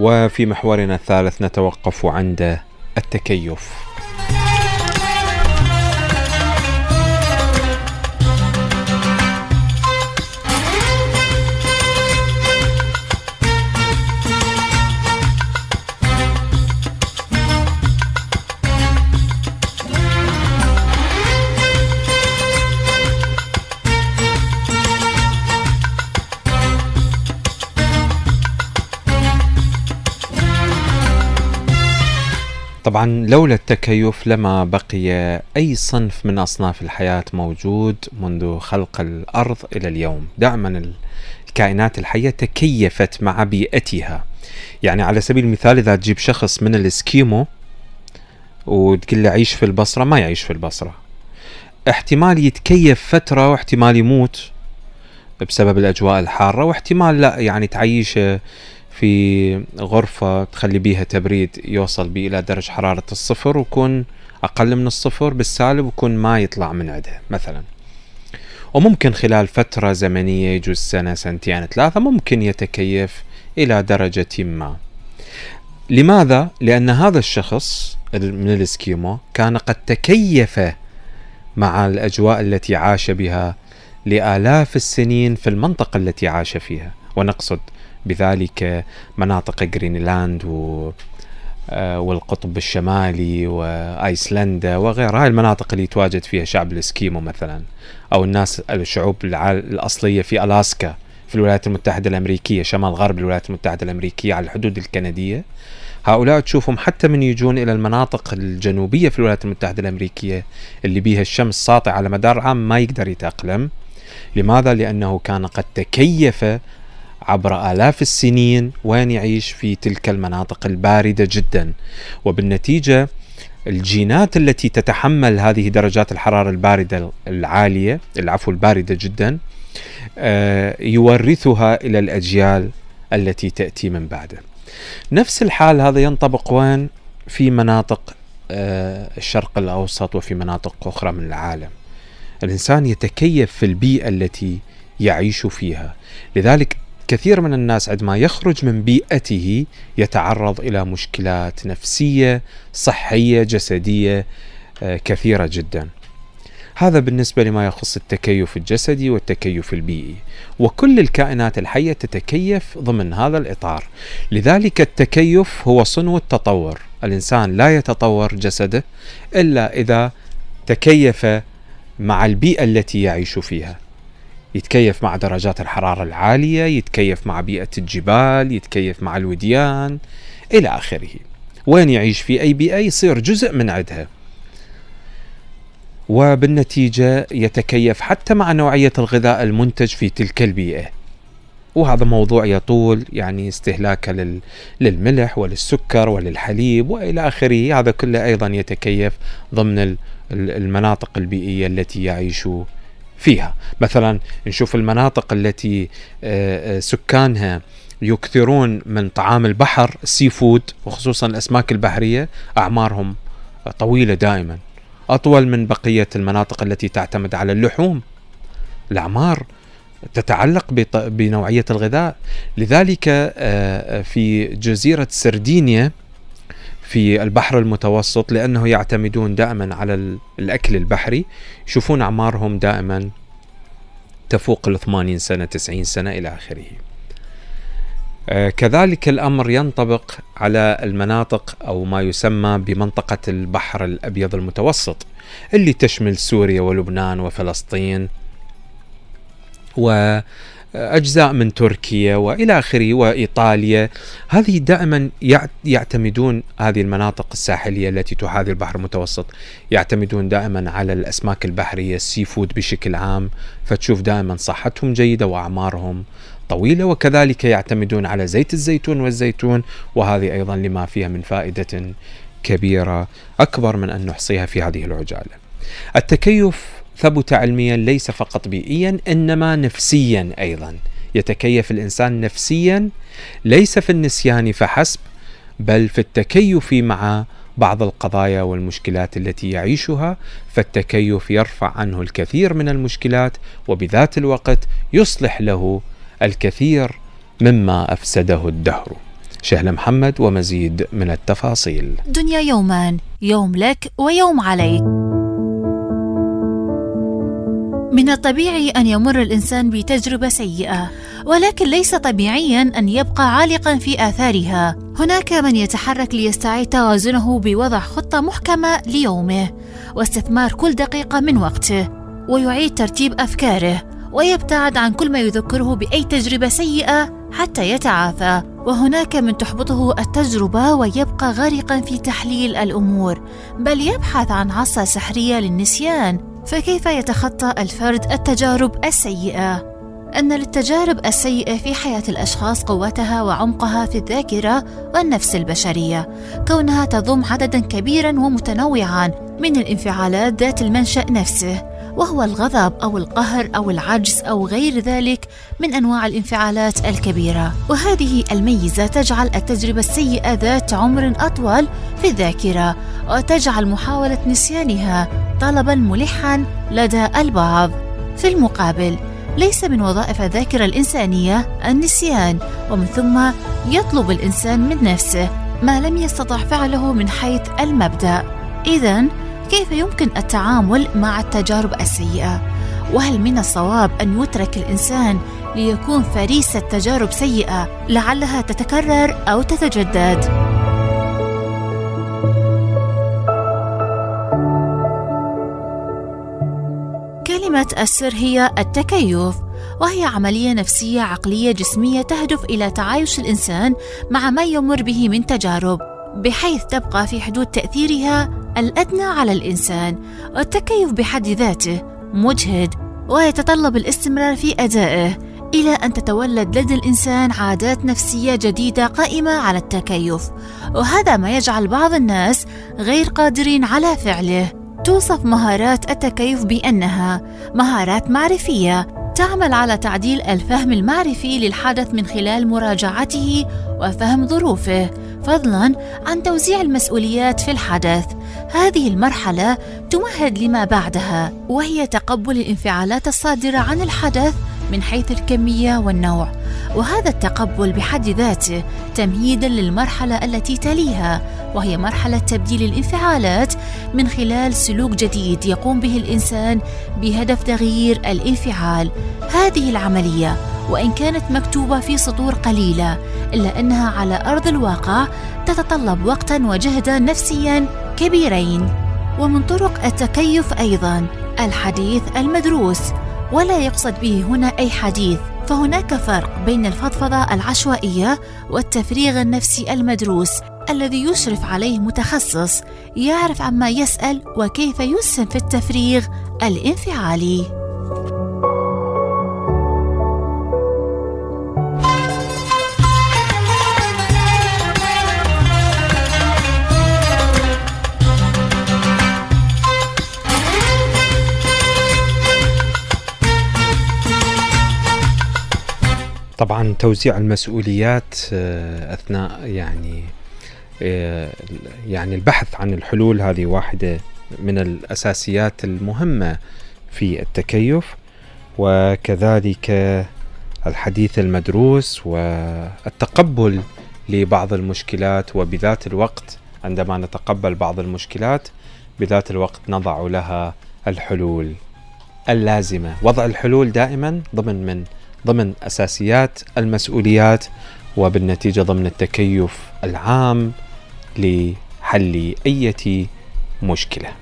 وفي محورنا الثالث نتوقف عند التكيف. طبعا لولا التكيف لما بقي أي صنف من أصناف الحياة موجود منذ خلق الأرض إلى اليوم. دائما الكائنات الحية تكيفت مع بيئتها. يعني على سبيل المثال إذا تجيب شخص من الإسكيمو وتقول له عيش في البصرة ما يعيش في البصرة. احتمال يتكيف فترة واحتمال يموت بسبب الأجواء الحارة واحتمال لا يعني تعيشه في غرفة تخلي بيها تبريد يوصل بي إلى درجة حرارة الصفر ويكون أقل من الصفر بالسالب ويكون ما يطلع من عندها مثلا. وممكن خلال فترة زمنية يجوز سنة سنتين ثلاثة ممكن يتكيف إلى درجة ما. لماذا؟ لأن هذا الشخص من الإسكيمو كان قد تكيف مع الأجواء التي عاش بها لآلاف السنين في المنطقة التي عاش فيها. ونقصد بذلك مناطق جرينلاند و آه، والقطب الشمالي وآيسلندا وغيرها. هاي المناطق اللي يتواجد فيها شعب الإسكيمو مثلا أو الناس الشعوب الأصلية في ألاسكا في الولايات المتحدة الأمريكية شمال غرب الولايات المتحدة الأمريكية على الحدود الكندية. هؤلاء تشوفهم حتى من يجون إلى المناطق الجنوبية في الولايات المتحدة الأمريكية اللي بيها الشمس ساطعة على مدار عام ما يقدر يتأقلم. لماذا؟ لأنه كان قد تكيف عبر آلاف السنين وين يعيش في تلك المناطق الباردة جدا. وبالنتيجة الجينات التي تتحمل هذه درجات الحرارة الباردة العالية العفو الباردة جدا آه، يورثها إلى الأجيال التي تأتي من بعده. نفس الحال هذا ينطبق وين في مناطق آه، الشرق الأوسط وفي مناطق أخرى من العالم. الإنسان يتكيف في البيئة التي يعيش فيها. لذلك كثير من الناس عندما يخرج من بيئته يتعرض إلى مشكلات نفسية صحية جسدية آه، كثيرة جدا. هذا بالنسبة لما يخص التكيف الجسدي والتكيف البيئي، وكل الكائنات الحية تتكيف ضمن هذا الإطار. لذلك التكيف هو صنو التطور، الإنسان لا يتطور جسده إلا إذا تكيف مع البيئة التي يعيش فيها. يتكيف مع درجات الحرارة العالية يتكيف مع بيئة الجبال يتكيف مع الوديان إلى آخره. وين يعيش في أي بيئة؟ يصير جزء من عدها. وبالنتيجة يتكيف حتى مع نوعية الغذاء المنتج في تلك البيئة. وهذا موضوع يطول يعني استهلاكه للملح وللسكر وللحليب وإلى آخره. هذا كله أيضا يتكيف ضمن المناطق البيئية التي يعيش فيها. مثلا نشوف المناطق التي آه، آه، سكانها يكثرون من طعام البحر السي فود وخصوصا الأسماك البحرية أعمارهم طويلة دائما. أطول من بقية المناطق التي تعتمد على اللحوم. الأعمار تتعلق بنوعية الغذاء. لذلك آه، في جزيرة سردينيا في البحر المتوسط لأنه يعتمدون دائما على الأكل البحري. يشوفون أعمارهم دائما تفوق ال 80 سنة 90 سنة إلى آخره. آه كذلك الأمر ينطبق على المناطق أو ما يسمى بمنطقة البحر الأبيض المتوسط اللي تشمل سوريا ولبنان وفلسطين و أجزاء من تركيا وإلى آخره وإيطاليا. هذه دائما يعتمدون هذه المناطق الساحلية التي تحاذي البحر المتوسط يعتمدون دائما على الأسماك البحرية السي فود بشكل عام فتشوف دائما صحتهم جيدة وأعمارهم طويلة وكذلك يعتمدون على زيت الزيتون والزيتون وهذه أيضا لما فيها من فائدة كبيرة أكبر من أن نحصيها في هذه العجالة. التكيف ثبت علميا ليس فقط بيئيا إنما نفسيا أيضا. يتكيف الإنسان نفسيا ليس في النسيان فحسب بل في التكيف مع بعض القضايا والمشكلات التي يعيشها. فالتكيف يرفع عنه الكثير من المشكلات وبذات الوقت يصلح له الكثير مما أفسده الدهر. شهلة محمد ومزيد من التفاصيل. دنيا يومان يوم لك ويوم عليك. من الطبيعي أن يمر الإنسان بتجربة سيئة ولكن ليس طبيعيا أن يبقى عالقا في آثارها. هناك من يتحرك ليستعيد توازنه بوضع خطة محكمة ليومه واستثمار كل دقيقة من وقته ويعيد ترتيب أفكاره ويبتعد عن كل ما يذكره بأي تجربة سيئة حتى يتعافى. وهناك من تحبطه التجربة ويبقى غارقا في تحليل الأمور بل يبحث عن عصا سحرية للنسيان. فكيف يتخطى الفرد التجارب السيئة؟ أن للتجارب السيئة في حياة الأشخاص قوتها وعمقها في الذاكرة والنفس البشرية كونها تضم عددا كبيرا ومتنوعا من الانفعالات ذات المنشأ نفسه. وهو الغضب أو القهر أو العجز أو غير ذلك من أنواع الانفعالات الكبيرة. وهذه الميزة تجعل التجربة السيئة ذات عمر أطول في الذاكرة وتجعل محاولة نسيانها طلبا ملحا لدى البعض. في المقابل ليس من وظائف الذاكرة الإنسانية النسيان ومن ثم يطلب الإنسان من نفسه ما لم يستطع فعله من حيث المبدأ. اذا كيف يمكن التعامل مع التجارب السيئة؟ وهل من الصواب أن يترك الإنسان ليكون فريسة تجارب سيئة لعلها تتكرر أو تتجدد؟ كلمة السر هي التكيف وهي عملية نفسية عقلية جسمية تهدف إلى تعايش الإنسان مع ما يمر به من تجارب بحيث تبقى في حدود تأثيرها الأدنى على الإنسان والتكيف بحد ذاته مجهد ويتطلب الاستمرار في أدائه إلى أن تتولد لدى الإنسان عادات نفسية جديدة قائمة على التكيف. وهذا ما يجعل بعض الناس غير قادرين على فعله. توصف مهارات التكيف بأنها مهارات معرفية تعمل على تعديل الفهم المعرفي للحدث من خلال مراجعته وفهم ظروفه فضلا عن توزيع المسؤوليات في الحدث. هذه المرحلة تمهد لما بعدها وهي تقبل الانفعالات الصادرة عن الحدث من حيث الكمية والنوع. وهذا التقبل بحد ذاته تمهيدا للمرحلة التي تليها وهي مرحلة تبديل الانفعالات من خلال سلوك جديد يقوم به الإنسان بهدف تغيير الانفعال. هذه العملية وإن كانت مكتوبة في سطور قليلة إلا أنها على أرض الواقع تتطلب وقتا وجهدا نفسيا كبيرين. ومن طرق التكيف أيضا الحديث المدروس ولا يقصد به هنا أي حديث. فهناك فرق بين الفضفضة العشوائية والتفريغ النفسي المدروس الذي يشرف عليه متخصص يعرف عما يسأل وكيف يسهم في التفريغ الانفعالي. طبعا توزيع المسؤوليات آه، أثناء يعني آه، يعني البحث عن الحلول هذه واحدة من الأساسيات المهمة في التكيف. وكذلك الحديث المدروس والتقبل لبعض المشكلات. وبذات الوقت عندما نتقبل بعض المشكلات بذات الوقت نضع لها الحلول اللازمة. وضع الحلول دائما ضمن من؟ ضمن أساسيات المسؤوليات وبالنتيجة ضمن التكيف العام لحل أي مشكلة.